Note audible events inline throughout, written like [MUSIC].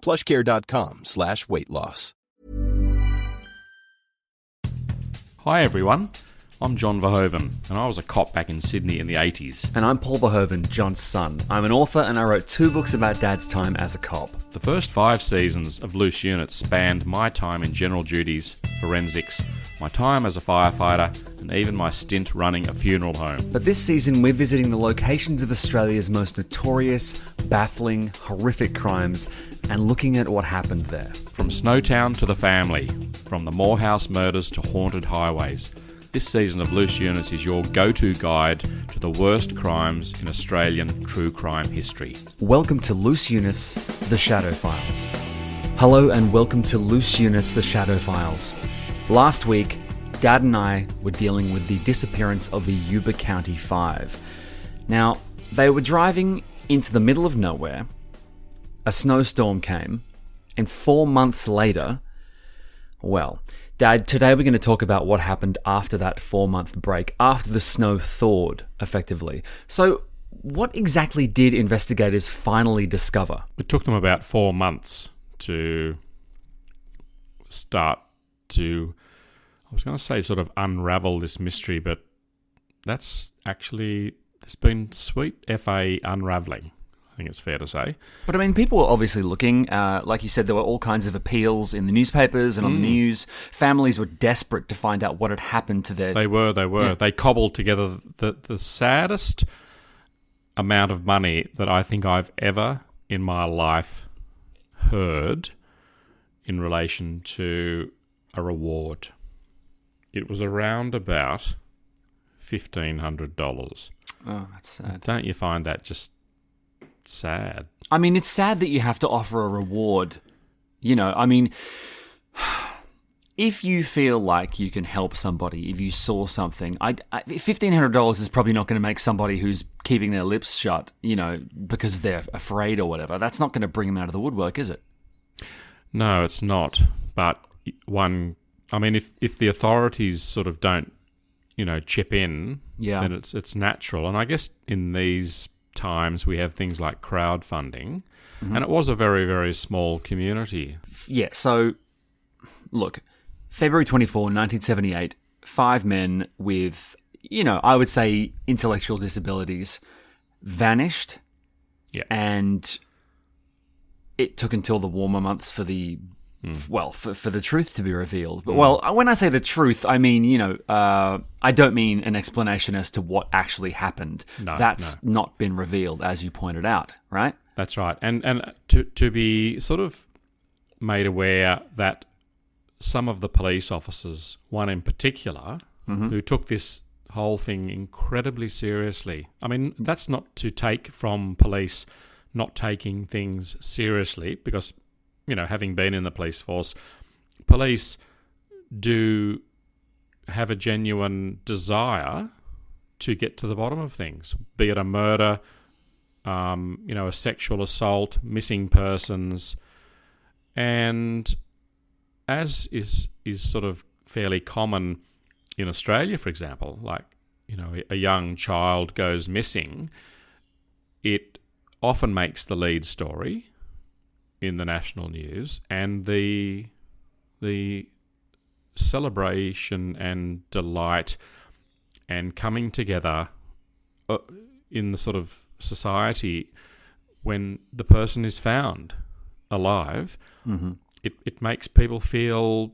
plushcare.com slash weight loss. Hi everyone, I'm John Verhoeven, and I was a cop back in Sydney in the 80s. And I'm Paul Verhoeven, John's son. I'm an author and I wrote two books about Dad's time as a cop. The first five seasons of Loose Units spanned my time in general duties, forensics, my time as a firefighter, and even my stint running a funeral home. But this season, we're visiting the locations of Australia's most notorious, baffling, horrific crimes and looking at what happened there. From Snowtown to the family, from the Moorhouse murders to haunted highways. This season of Loose Units is your go to guide to the worst crimes in Australian true crime history. Welcome to Loose Units, The Shadow Files. Hello, and welcome to Loose Units, The Shadow Files. Last week, Dad and I were dealing with the disappearance of the Yuba County Five. Now, they were driving into the middle of nowhere, a snowstorm came, and four months later, well, Dad, today we're going to talk about what happened after that four month break, after the snow thawed, effectively. So, what exactly did investigators finally discover? It took them about four months to start to, I was going to say, sort of unravel this mystery, but that's actually, there's been sweet FA unraveling. I think it's fair to say. But I mean, people were obviously looking. Uh, like you said, there were all kinds of appeals in the newspapers and on the news. Families were desperate to find out what had happened to their. They were, they were. Yeah. They cobbled together the, the saddest amount of money that I think I've ever in my life heard in relation to a reward. It was around about $1,500. oh, that's sad. Don't you find that just sad? I mean, it's sad that you have to offer a reward. You know, I mean, [SIGHS] if you feel like you can help somebody, if you saw something, I, I, $1,500 is probably not going to make somebody who's keeping their lips shut, you know, because they're afraid or whatever. That's not going to bring them out of the woodwork, is it? No, it's not. But one, I mean, if if the authorities sort of don't, you know, chip in, Yeah. then it's it's natural. And I guess in these times we have things like crowdfunding, Mm-hmm. and it was a very very small community. Yeah, so look, February 24, 1978, five men with, you know, I would say intellectual disabilities vanished. Yeah. And it took until the warmer months for the Mm. well, for, for the truth to be revealed. But well, mm. when I say the truth, I mean, you know, uh, I don't mean an explanation as to what actually happened. No, That's not been revealed, as you pointed out, right? That's right. And and to to be sort of made aware that some of the police officers, one in particular, mm-hmm. who took this whole thing incredibly seriously. I mean, that's not to take from police not taking things seriously because you know, having been in the police force, police do have a genuine desire to get to the bottom of things, be it a murder, um, you know, a sexual assault, missing persons, and as is is sort of fairly common in Australia, for example, like you know, a young child goes missing, it often makes the lead story in the national news, and the the celebration and delight and coming together uh, in the sort of society when the person is found alive it, it makes people feel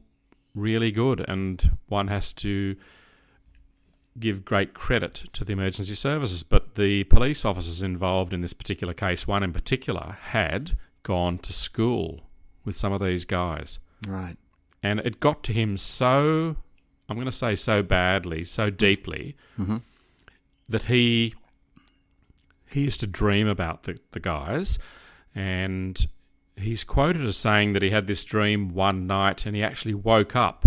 really good, and one has to give great credit to the emergency services. But the police officers involved in this particular case, one in particular, had gone to school with some of these guys. Right. And it got to him so, I'm going to say so badly, so deeply, Mm-hmm. that he he used to dream about the, the guys and he's quoted as saying that he had this dream one night and he actually woke up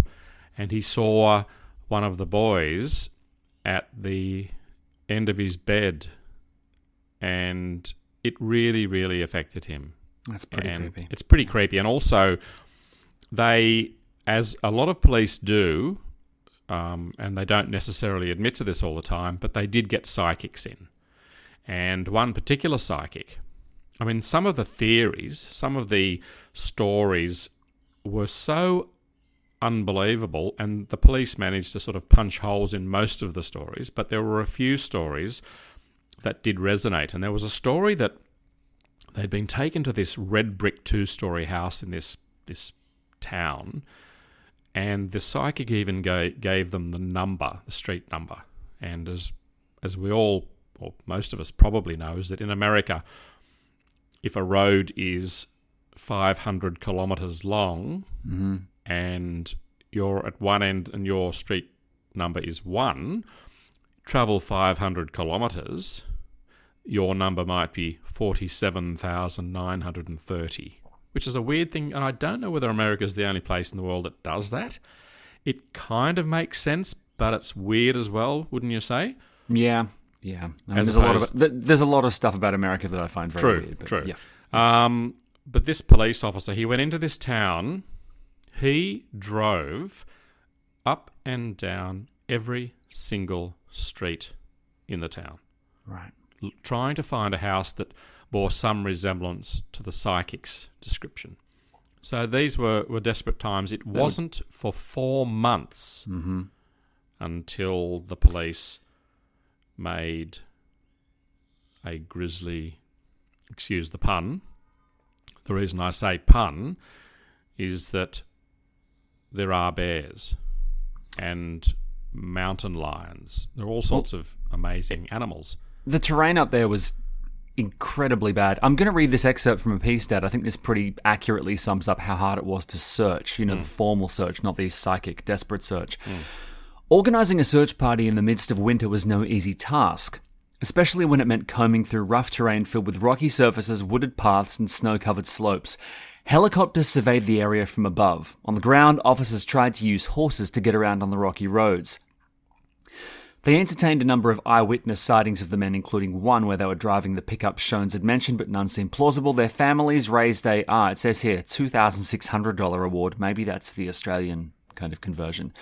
and he saw one of the boys at the end of his bed and it really really affected him That's pretty and creepy. It's pretty creepy, and also they, as a lot of police do, um, and they don't necessarily admit to this all the time, but they did get psychics in, and one particular psychic. I mean, some of the theories, some of the stories were so unbelievable, and the police managed to sort of punch holes in most of the stories, but there were a few stories that did resonate, and there was a story that they'd been taken to this red brick two story house in this this town and the psychic even ga- gave them the number the street number and as as we all or most of us probably know, is that in America if a road is 500 kilometers long Mm-hmm. and you're at one end and your street number is 1 travel 500 kilometers your number might be 47,930, which is a weird thing. And I don't know whether America is the only place in the world that does that. It kind of makes sense, but it's weird as well, wouldn't you say? Yeah. Yeah. I mean, there's a lot of there's a lot of stuff about America that I find very True, weird. But true. Yeah. Um, but this police officer, he went into this town, he drove up and down every single street in the town. Right. Trying to find a house that bore some resemblance to the psychic's description. So these were, were desperate times. It wasn't for four months Mm-hmm. until the police made a grisly, excuse the pun. The reason I say pun is that there are bears and mountain lions. There are all sorts of amazing animals. The terrain up there was incredibly bad. I'm going to read this excerpt from a piece that I think this pretty accurately sums up how hard it was to search. You know, the formal search, not the psychic, desperate search. Organising a search party in the midst of winter was no easy task, especially when it meant combing through rough terrain filled with rocky surfaces, wooded paths, and snow covered slopes. Helicopters surveyed the area from above. On the ground, officers tried to use horses to get around on the rocky roads. They entertained a number of eyewitness sightings of the men, including one where they were driving the pickup Schons had mentioned, but none seemed plausible. Their families raised a, ah, it says here, $2,600 reward. Maybe that's the Australian kind of conversion.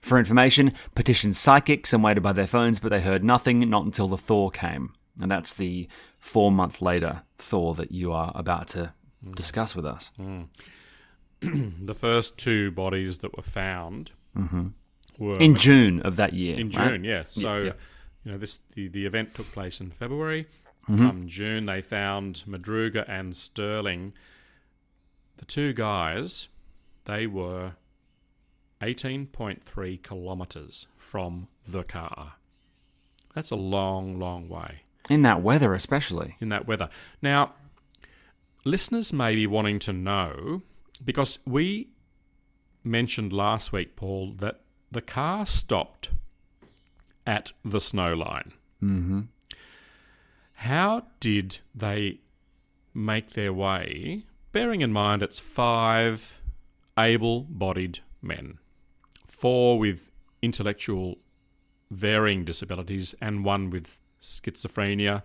For information, petitioned psychics and waited by their phones, but they heard nothing, not until the thaw came. And that's the four month later thaw that you are about to mm. discuss with us. Mm. [CLEARS THROAT] The first two bodies that were found mm-hmm. Were In June of that year. in right? June, yeah. So, yeah. you know, this the, the event took place in February. Mm-hmm. Come June, they found Madruga and Sterling. The two guys, they were 18.3 kilometres from the car. That's a long, long way In that weather, especially. in that weather. Now, listeners may be wanting to know because we mentioned last week, Paul, that the car stopped at the snow line. Mm-hmm. How did they make their way? Bearing in mind it's five able bodied men, four with intellectual varying disabilities, and one with schizophrenia,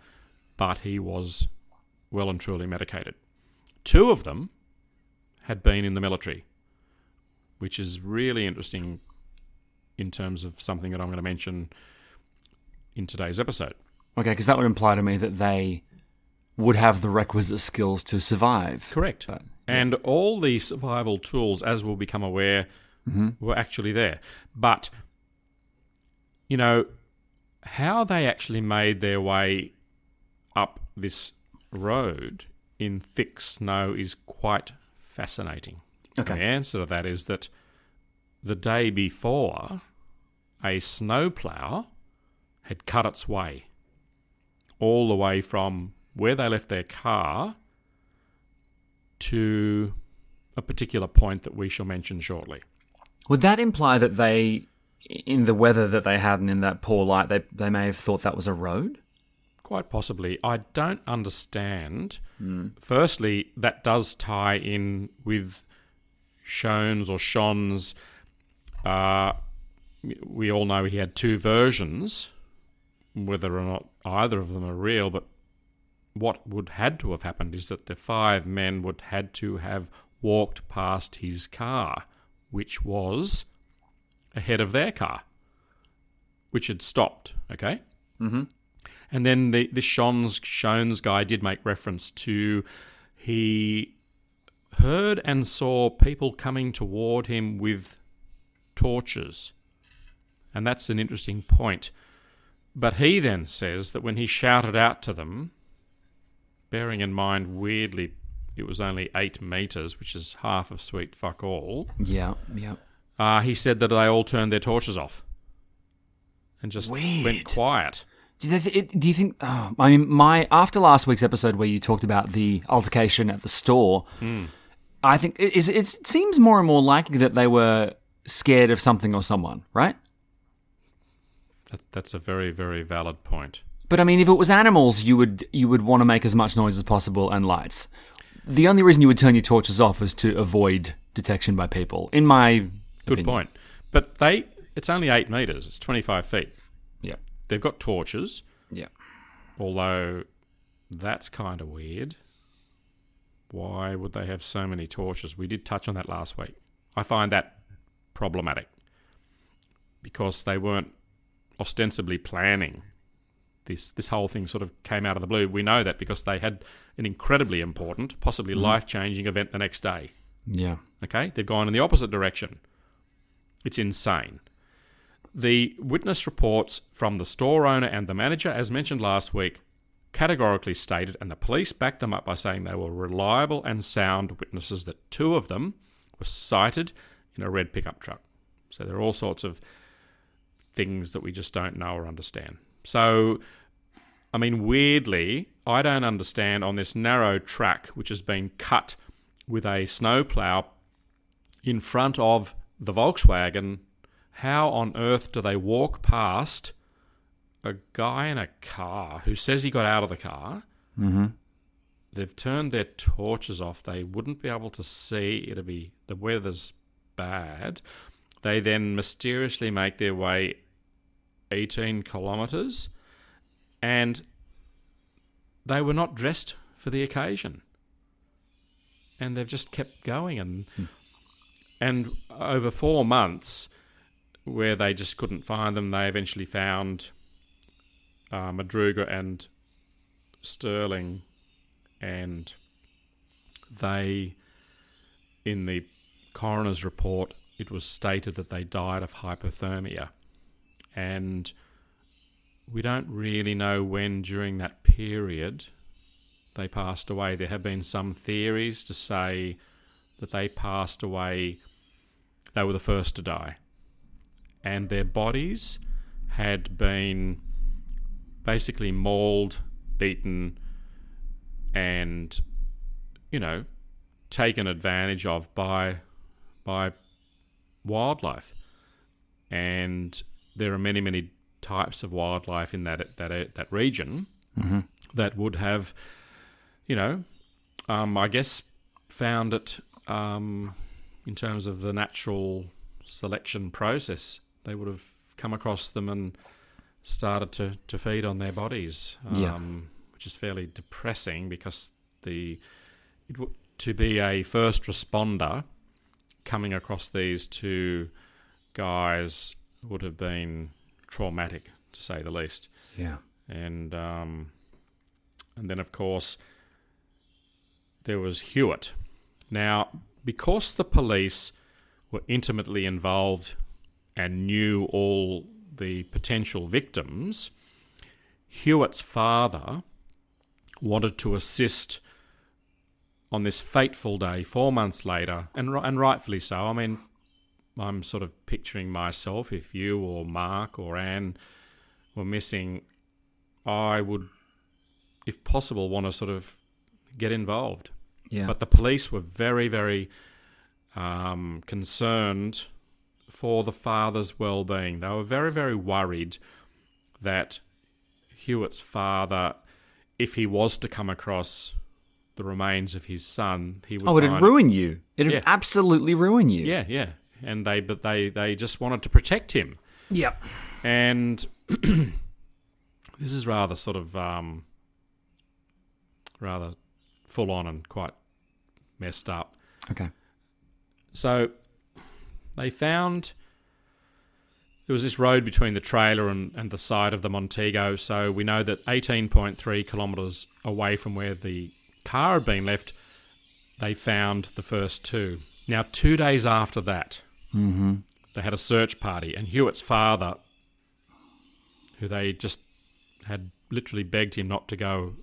but he was well and truly medicated. Two of them had been in the military, which is really interesting in terms of something that I'm going to mention in today's episode. Okay, because that would imply to me that they would have the requisite skills to survive. Correct. But- and all the survival tools, as we'll become aware, mm-hmm. were actually there. But, you know, how they actually made their way up this road in thick snow is quite fascinating. And the answer to that is that the day before, a snowplow had cut its way all the way from where they left their car to a particular point that we shall mention shortly. Would that imply that they, in the weather that they had and in that poor light, they, they may have thought that was a road? Quite possibly. I don't understand. Hmm. Firstly, that does tie in with Schons or Shon's. Uh, we all know he had two versions, whether or not either of them are real, but what would had to have happened is that the five men would had to have walked past his car, which was ahead of their car, which had stopped. Okay. Mm-hmm. And then the the Shons Schons guy did make reference to he heard and saw people coming toward him with torches. And that's an interesting point. But he then says that when he shouted out to them, bearing in mind weirdly it was only eight meters, which is half of sweet fuck all, Yeah, yeah. uh, he said that they all turned their torches off and just Weird. went quiet. Do you, th- it, do you think? Oh, I mean, my after last week's episode where you talked about the altercation at the store, I think it, it seems more and more likely that they were scared of something or someone, right? That, that's a very, very valid point. But I mean, if it was animals, you would you would want to make as much noise as possible and lights. The only reason you would turn your torches off is to avoid detection by people. In my Good opinion. point. But they, it's only eight meters. It's twenty-five feet. Yeah, They've got torches, yeah. although that's kind of weird. Why would they have so many torches? We did touch on that last week. I find that problematic because they weren't ostensibly planning this. This whole thing sort of came out of the blue. We know that because they had an incredibly important, possibly mm. life-changing event the next day. Yeah. Okay, they've gone in the opposite direction. It's insane. The witness reports from the store owner and the manager, as mentioned last week, categorically stated, and the police backed them up by saying they were reliable and sound witnesses that two of them were sighted in a red pickup truck. So there are all sorts of things that we just don't know or understand. So, I mean, weirdly, I don't understand on this narrow track, which has been cut with a snowplow in front of the Volkswagen, how on earth do they walk past a guy in a car who says he got out of the car? Mm-hmm. They've turned their torches off. They wouldn't be able to see. It'll be the weather's bad. They then mysteriously make their way 18 kilometres and they were not dressed for the occasion. And they've just kept going and and over 4 months where they just couldn't find them, they eventually found uh, Madruga and Sterling and they in the coroner's report it was stated that they died of hypothermia. And we don't really know when during that period they passed away. There have been some theories to say that they passed away they were the first to die. And their bodies had been basically mauled eaten and you know taken advantage of by by wildlife. And there are many many types of wildlife in that that that region that would have you know um, I guess found it um, in terms of the natural selection process. They would have come across them and started to, to feed on their bodies um, Yeah. which is fairly depressing because the it w- to be a first responder coming across these two guys would have been traumatic to say the least Yeah. and um, and then of course there was Huett. Now, because the police were intimately involved and knew all the potential victims, Huett's father wanted to assist on this fateful day, four months later, and and rightfully so. I mean, I'm sort of picturing myself if you or Mark or Anne were missing, I would, if possible, want to sort of get involved. Yeah. But the police were very, very um, concerned for the father's well-being. They were very, very worried that Huett's father, if he was to come across the remains of his son, he would. oh, it'd ruin you. It'd Yeah. absolutely ruin you. Yeah, yeah, and they but they they just wanted to protect him, Yep. and [CLEARS THROAT] this is rather sort of um, rather full on and quite messed up. Okay. So they found there was this road between the trailer and, and the side of the Montego. So we know that 18.3 kilometres away from where the car had been left, they found the first two. Now, two days after that, Mm-hmm. they had a search party, and Huett's father, who they just had literally begged him not to go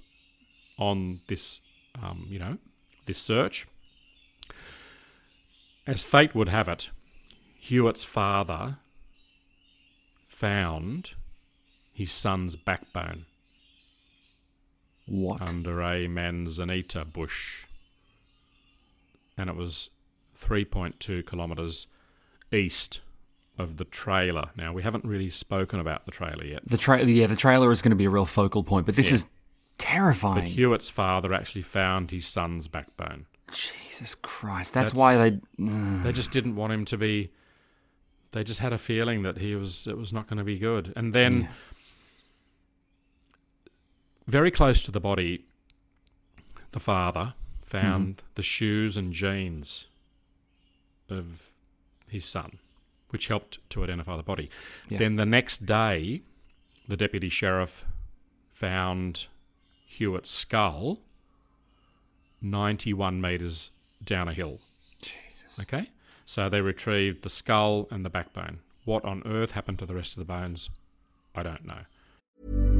on this, um, you know, this search. As fate would have it, Huett's father found his son's backbone What? under a manzanita bush. And it was 3.2 kilometres east of the trailer. Now, we haven't really spoken about the trailer yet. the tra- yeah, the trailer is going to be a real focal point, but this Yeah. is terrifying. But. Huett's father actually found his son's backbone. Jesus Christ. That's, That's- why they. Mm. They just didn't want him to be. They just had a feeling that he was. It was not going to be good. And then, very close to the body, the father found Mm-hmm. the shoes and jeans of his son, which helped to identify the body. Yeah. Then the next day, the deputy sheriff found Huett's skull 91 metres down a hill. Jesus. Okay? So they retrieved the skull and the backbone. What on earth happened to the rest of the bones? I don't know.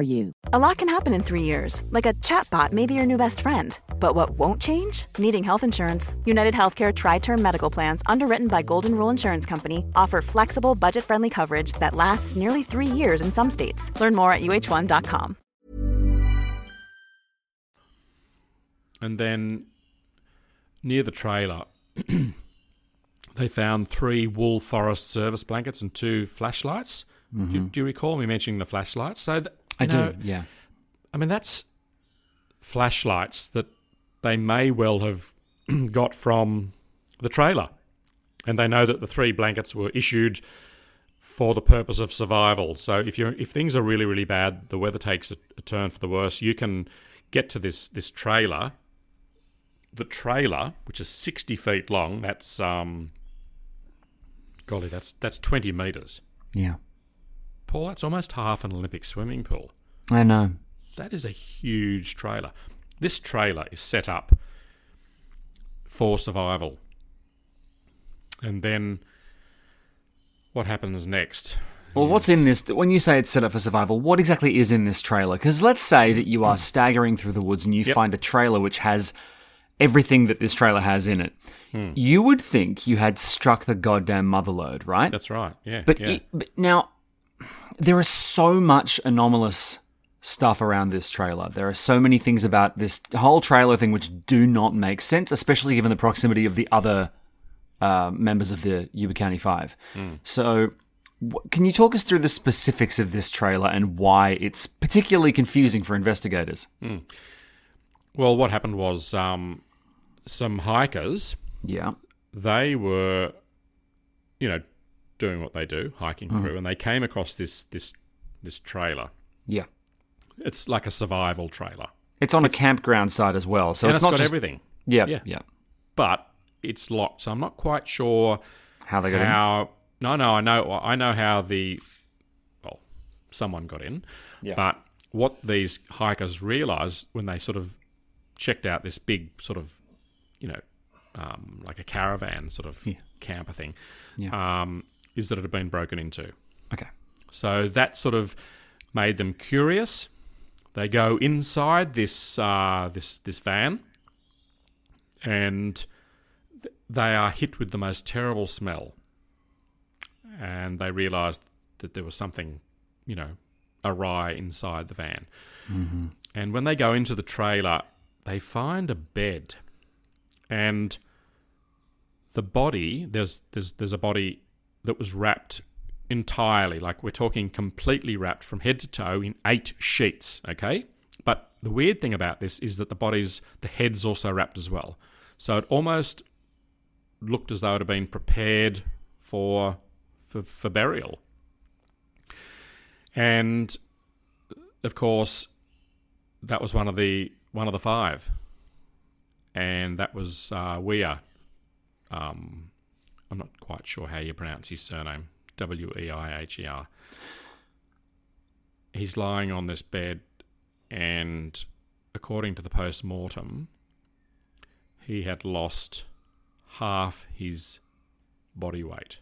you. A lot can happen in three years, like a chatbot may be your new best friend. But what won't change? Needing health insurance. United Healthcare Tri Term Medical Plans, underwritten by Golden Rule Insurance Company, offer flexible, budget friendly coverage that lasts nearly three years in some states. Learn more at uh1.com. And then near the trailer, [CLEARS THROAT] they found three wool forest service blankets and two flashlights. Do, mm-hmm. do you recall me mentioning the flashlights? So, th- I know, do, yeah. I mean, that's flashlights that they may well have [CLEARS THROAT] got from the trailer. And they know that the three blankets were issued for the purpose of survival. So if you if things are really really bad, the weather takes a, a turn for the worse. You can get to this this trailer. The trailer, which is sixty feet long, that's um, golly, that's that's twenty meters. Yeah. Paul, that's almost half an Olympic swimming pool. I know. That is a huge trailer. this trailer is set up for survival. And then what happens next? Well, what's in this? When you say it's set up for survival, what exactly is in this trailer? Because let's say that you are staggering through the woods and you Yep. find a trailer which has everything that this trailer has in it. Hmm. You would think you had struck the goddamn motherlode, right? That's right. Yeah. But, yeah. it, but now, there is so much anomalous stuff around this trailer. There are so many things about this whole trailer thing which do not make sense, especially given the proximity of the other uh, members of the Yuba County Five. So, wh- can you talk us through the specifics of this trailer and why it's particularly confusing for investigators? well, what happened was um, some hikers. Yeah. They were, you know, doing what they do, hiking Hmm. through, and they came across this this this trailer. Yeah. It's like a survival trailer, It's on a campground site as well, so and it's, it's not got just everything. Yeah, Yeah. yeah. But it's locked, so I'm not quite sure How they got in? how. No, no, I know. I know how the well, someone got in. Yeah. But what these hikers realised when they sort of checked out this big sort of, you know, um, like a caravan sort of Yeah. camper thing, Yeah. um, is that it had been broken into. Okay. So that sort of made them curious. They go inside this uh, this this van, and they are hit with the most terrible smell. And they realise that there was something, you know, awry inside the van. And when they go into the trailer, they find a bed, and the body there's there's there's a body that was wrapped entirely, like we're talking completely wrapped from head to toe in eight sheets, okay? But the weird thing about this is that the body's, the head's also wrapped as well. So it almost looked as though it had been prepared for, for, for burial. And of course, that was one of the one of the five, and that was uh, Weir. Um, I'm not quite sure how you pronounce his surname. W E I H E R. He's lying on this bed, and according to the post mortem, he had lost half his body weight.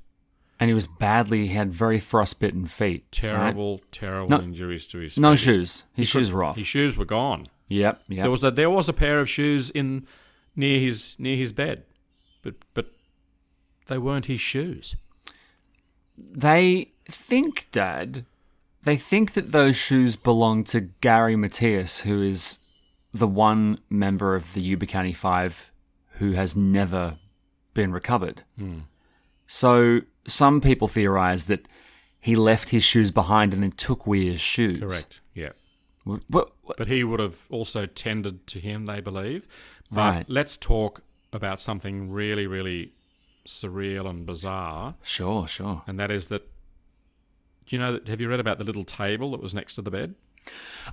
And he was badly, he had very frostbitten feet. right? Terrible, terrible No- injuries to his No feet. shoes. His He shoes could- were off. His shoes were gone. Yep, yep. There was a there was a pair of shoes in near his near his bed, but but they weren't his shoes. They think, Dad, they think that those shoes belong to Gary Mathias, who is the one member of the Yuba County Five who has never been recovered. Hmm. So some people theorize that he left his shoes behind and then took Weir's shoes. Correct. Yeah. What, what, But he would have also tended to him, they believe. But Right. let's talk about something really, really surreal and bizarre, Sure, sure. and that is that. Do you know that? Have you read about the little table that was next to the bed?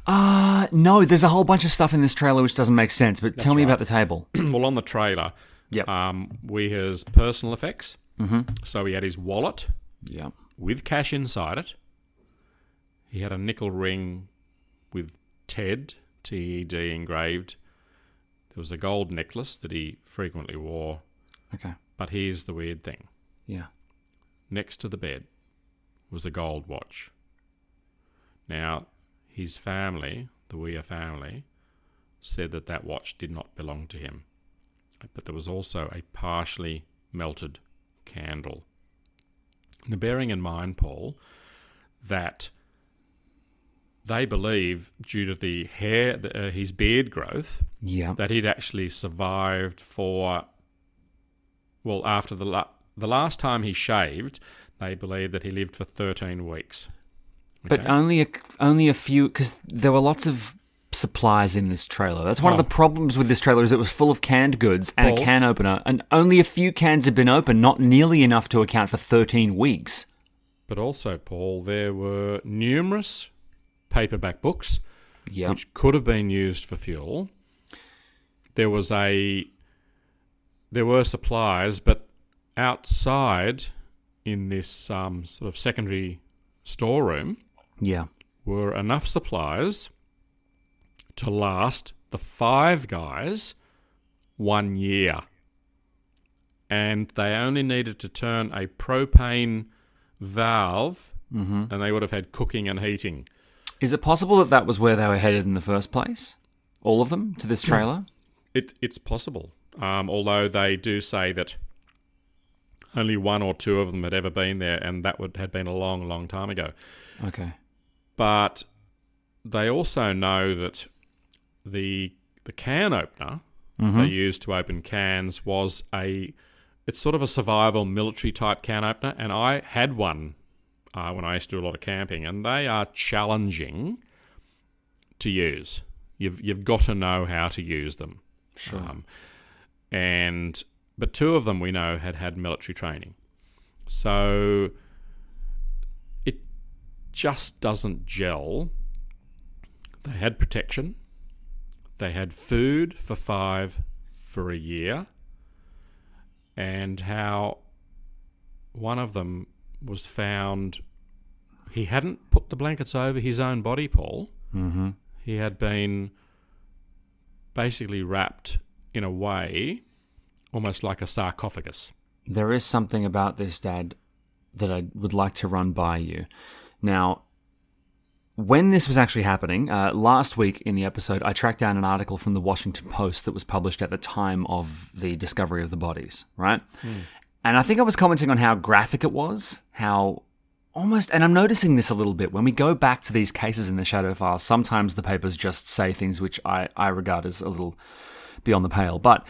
Uh, no, there's a whole bunch of stuff in this trailer which doesn't make sense, but tell me right. about the table. [CLEARS THROAT] well, on the trailer, Yep. um, we his personal effects. Mm-hmm. So he had his wallet Yep. with cash inside it. He had a nickel ring with TED, T E D engraved. There was a gold necklace that he frequently wore. Okay. But here's the weird thing Yeah. next to the bed was a gold watch. Now, his family, the Weir family, said that that watch did not belong to him. But there was also a partially melted candle. Now, bearing in mind, Paul, that they believe, due to the hair, the, uh, his beard growth, Yeah. that he'd actually survived for well after the la- the last time he shaved they believe that he lived for 13 weeks But only a, only a few, because there were lots of supplies in this trailer. That's one Oh. of the oh. problems with this trailer is it was full of canned goods and a can opener, and only a few cans had been opened, not nearly enough to account for 13 weeks. but also paul there were numerous paperback books Yeah. which could have been used for fuel there was a there were supplies but outside in this um, sort of secondary storeroom yeah. were enough supplies to last the the five guys one year. And they only needed to turn a propane valve, and they would have had cooking and heating. Is it possible that that was where they were headed in the first place? All of them to this trailer? It, it's possible, um, although they do say that only one or two of them had ever been there, and that would had been a long, long time ago. Okay. But they also know that the the can opener they used to open cans was a it's sort of a survival military type can opener, and I had one uh, when I used to do a lot of camping, and they are challenging to use. You've you've got to know how to use them. Sure. Um, and but two of them we know had had military training, so it just doesn't gel. They had protection. They had food for five for a year, and how one of them was found. He hadn't put the blankets over his own body, Paul. Mm-hmm. He had been basically wrapped in a way almost like a sarcophagus. There is something about this, Dad, that I would like to run by you. Now, when this was actually happening, uh, last week in the episode, I tracked down an article from the Washington Post that was published at the time of the discovery of the bodies, right? And I think I was commenting on how graphic it was, how almost, and I'm noticing this a little bit when we go back to these cases in the shadow files. Sometimes the papers just say things which I, I regard as a little beyond the pale. But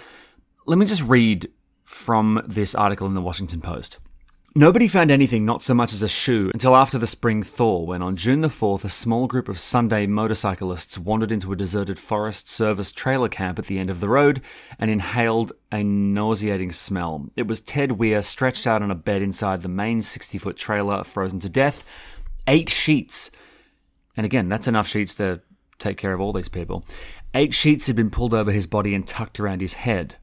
let me just read from this article in the Washington Post. Nobody found anything, not so much as a shoe, until after the spring thaw, when on June the 4th, a small group of Sunday motorcyclists wandered into a deserted Forest Service trailer camp at the end of the road and inhaled a nauseating smell. It was Ted Weir stretched out on a bed inside the main 60 foot trailer, frozen to death. Eight sheets. And again, that's enough sheets to take care of all these people. Eight sheets had been pulled over his body and tucked around his head.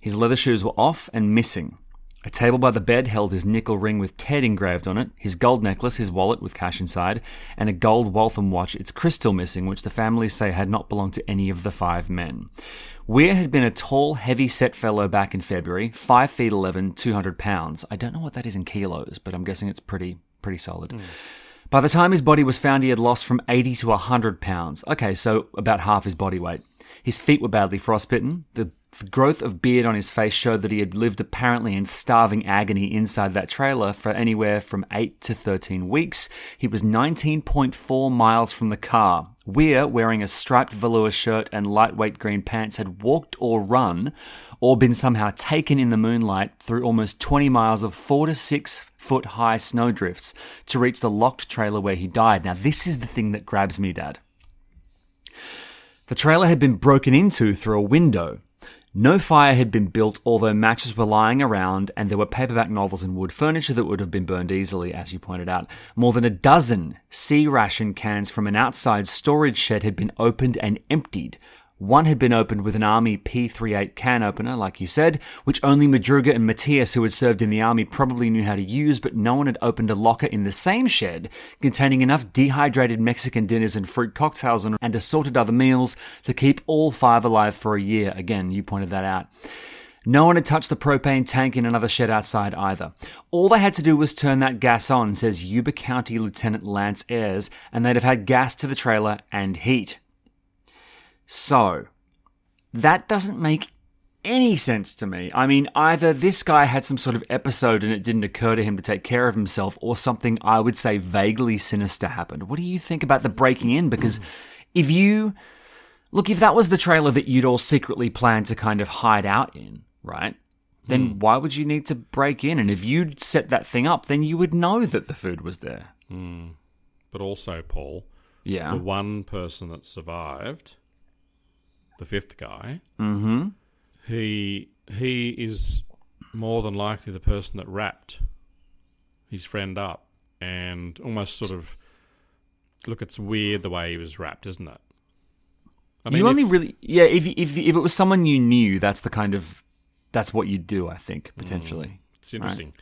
His leather shoes were off and missing. A table by the bed held his nickel ring with Ted engraved on it, his gold necklace, his wallet with cash inside, and a gold Waltham watch, its crystal missing, which the families say had not belonged to any of the five men. Weir had been a tall, heavy set fellow back in February, 5 feet 11, 200 pounds. I don't know what that is in kilos, but I'm guessing it's pretty, pretty solid. Hmm. By the time his body was found, he had lost from 80 to 100 pounds. Okay, so about half his body weight. His feet were badly frostbitten. The growth of beard on his face showed that he had lived apparently in starving agony inside that trailer for anywhere from 8 to 13 weeks. He was 19.4 miles from the car. Weir, wearing a striped velour shirt and lightweight green pants, had walked or run or been somehow taken in the moonlight through almost 20 miles of 4 to 6 foot high snowdrifts to reach the locked trailer where he died. Now, this is the thing that grabs me, Dad. The trailer had been broken into through a window. No fire had been built, although matches were lying around, and there were paperback novels and wood furniture that would have been burned easily, as you pointed out. More than a dozen C ration cans from an outside storage shed had been opened and emptied. One had been opened with an Army P38 can opener, like you said, which only Madruga and Mathias, who had served in the Army, probably knew how to use, but no one had opened a locker in the same shed containing enough dehydrated Mexican dinners and fruit cocktails and, assorted other meals to keep all five alive for a year. Again, you pointed that out. No one had touched the propane tank in another shed outside either. All they had to do was turn that gas on, says Yuba County Lieutenant Lance Ayres, and they'd have had gas to the trailer and heat. So, that doesn't make any sense to me. I mean, either this guy had some sort of episode and it didn't occur to him to take care of himself, or something I would say vaguely sinister happened. What do you think about the breaking in? Because if you look, if that was the trailer that you'd all secretly planned to kind of hide out in, right? Then hmm. why would you need to break in? And if you'd set that thing up, then you would know that the food was there. Hmm. But also, Paul, Yeah. the one person that survived, the fifth guy, mm-hmm. he he is more than likely the person that wrapped his friend up and almost sort of look. It's weird the way he was wrapped, isn't it? I mean, you only if- really, yeah. If if if it was someone you knew, that's the kind of that's what you'd do. I think potentially. It's interesting.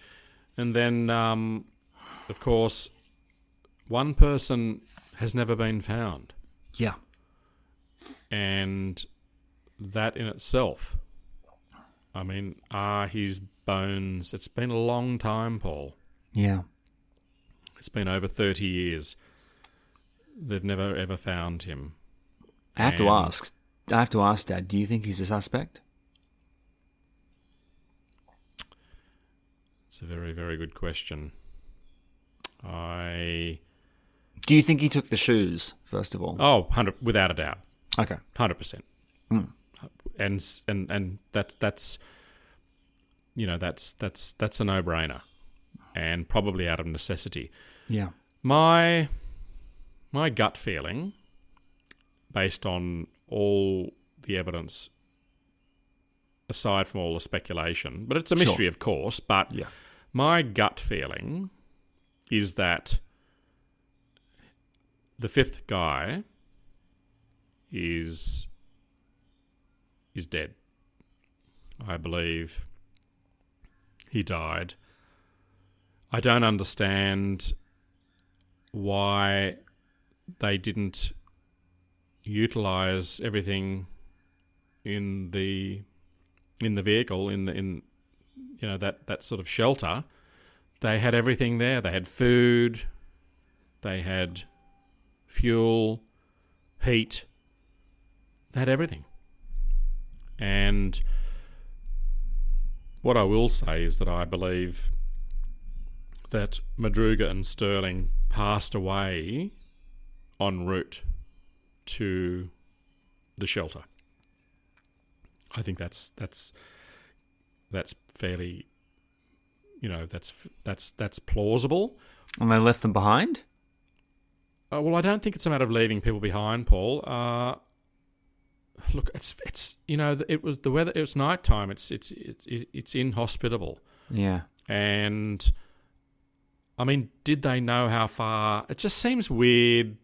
And then, um, of course, one person has never been found, Yeah. And that in itself, I mean, are his bones? It's been a long time, Paul. Yeah. It's been over 30 years. They've never ever found him. I have to ask. I have to ask, Dad. Do you think he's a suspect? It's a very, very good question. I. Do you think he took the shoes first of all? Oh, 100, without a doubt. Okay. 100%. And, and, and that, that's, you know, that's, that's, that's a no brainer. And probably out of necessity. Yeah. My my gut feeling, based on all the evidence, aside from all the speculation, but it's a Sure. mystery, of course. But Yeah. my gut feeling is that the fifth guy is is dead. I believe he died. I don't understand why they didn't utilize everything in the in the vehicle in the in you know that that sort of shelter they had everything there they had food they had fuel heat they had everything and what I will say is that I believe that Madruga and Sterling passed away en route to the shelter. I think that's that's that's fairly, you know, that's that's that's plausible. And they left them behind? Uh, well, I don't think it's a matter of leaving people behind, Paul. Uh, look, it's it's you know it was the weather. It was night time. It's it's it's it's inhospitable. Yeah. And I mean, did they know how far? It just seems weird.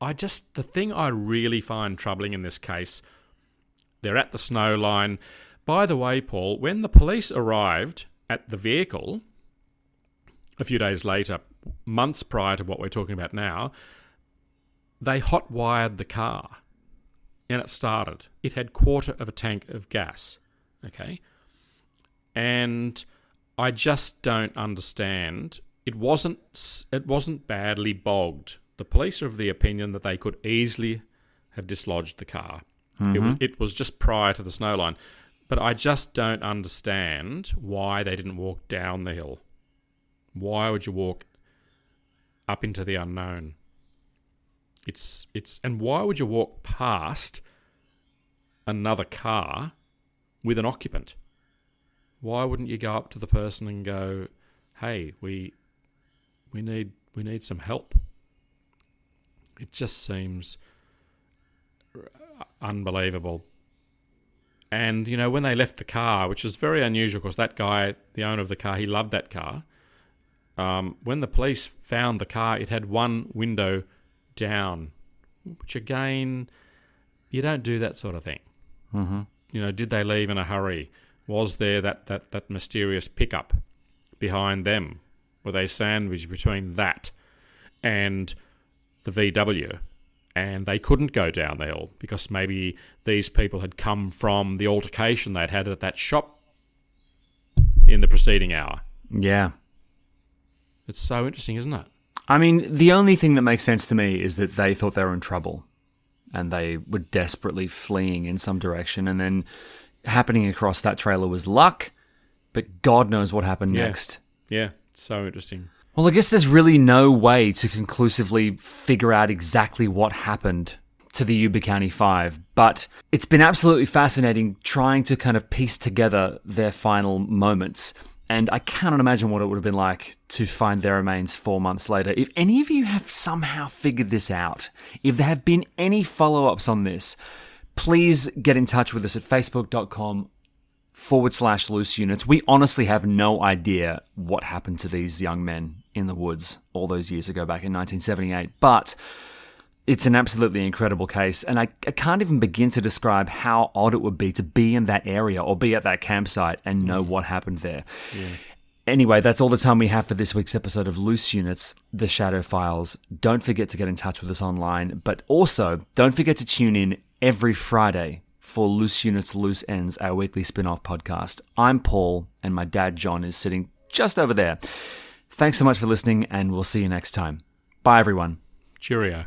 I just, the thing I really find troubling in this case, they're at the snow line. By the way, Paul, when the police arrived at the vehicle a few days later, months prior to what we're talking about now, they hot wired the car and it started. It had quarter of a tank of gas. Okay. And I just don't understand. It wasn't it wasn't badly bogged. The police are of the opinion that they could easily have dislodged the car. It, mm-hmm. was, it was just prior to the snow line. But I just don't understand why they didn't walk down the hill. Why would you walk up into the unknown? It's it's and why would you walk past another car with an occupant? Why wouldn't you go up to the person and go, "Hey, we we need we need some help." It just seems unbelievable. And you know, when they left the car, which is very unusual, because that guy, the owner of the car, he loved that car. Um, when the police found the car, it had one window down, which again, you don't do that sort of thing. Mm-hmm. You know, did they leave in a hurry? Was there that, that, that mysterious pickup behind them? Were they sandwiched between that and the VW? And they couldn't go down the hill because maybe these people had come from the altercation they'd had at that shop in the preceding hour. Yeah. It's so interesting, isn't it? I mean, the only thing that makes sense to me is that they thought they were in trouble and they were desperately fleeing in some direction. And then happening across that trailer was luck, but God knows what happened Yeah. next. Yeah, so interesting. Well, I guess there's really no way to conclusively figure out exactly what happened to the Yuba County Five, but it's been absolutely fascinating trying to kind of piece together their final moments. And I cannot imagine what it would have been like to find their remains four months later. If any of you have somehow figured this out, if there have been any follow ups on this, please get in touch with us at facebook.com forward slash loose units. We honestly have no idea what happened to these young men in the woods all those years ago back in 1978, but it's an absolutely incredible case. And I, I can't even begin to describe how odd it would be to be in that area or be at that campsite and know mm. what happened there. Anyway, that's all the time we have for this week's episode of Loose Units, The Shadow Files. Don't forget to get in touch with us online, but also don't forget to tune in every Friday for Loose Units, Loose Ends, our weekly spin off podcast. I'm Paul, and my dad, John, is sitting just over there. Thanks so much for listening, and we'll see you next time. Bye, everyone. Cheerio.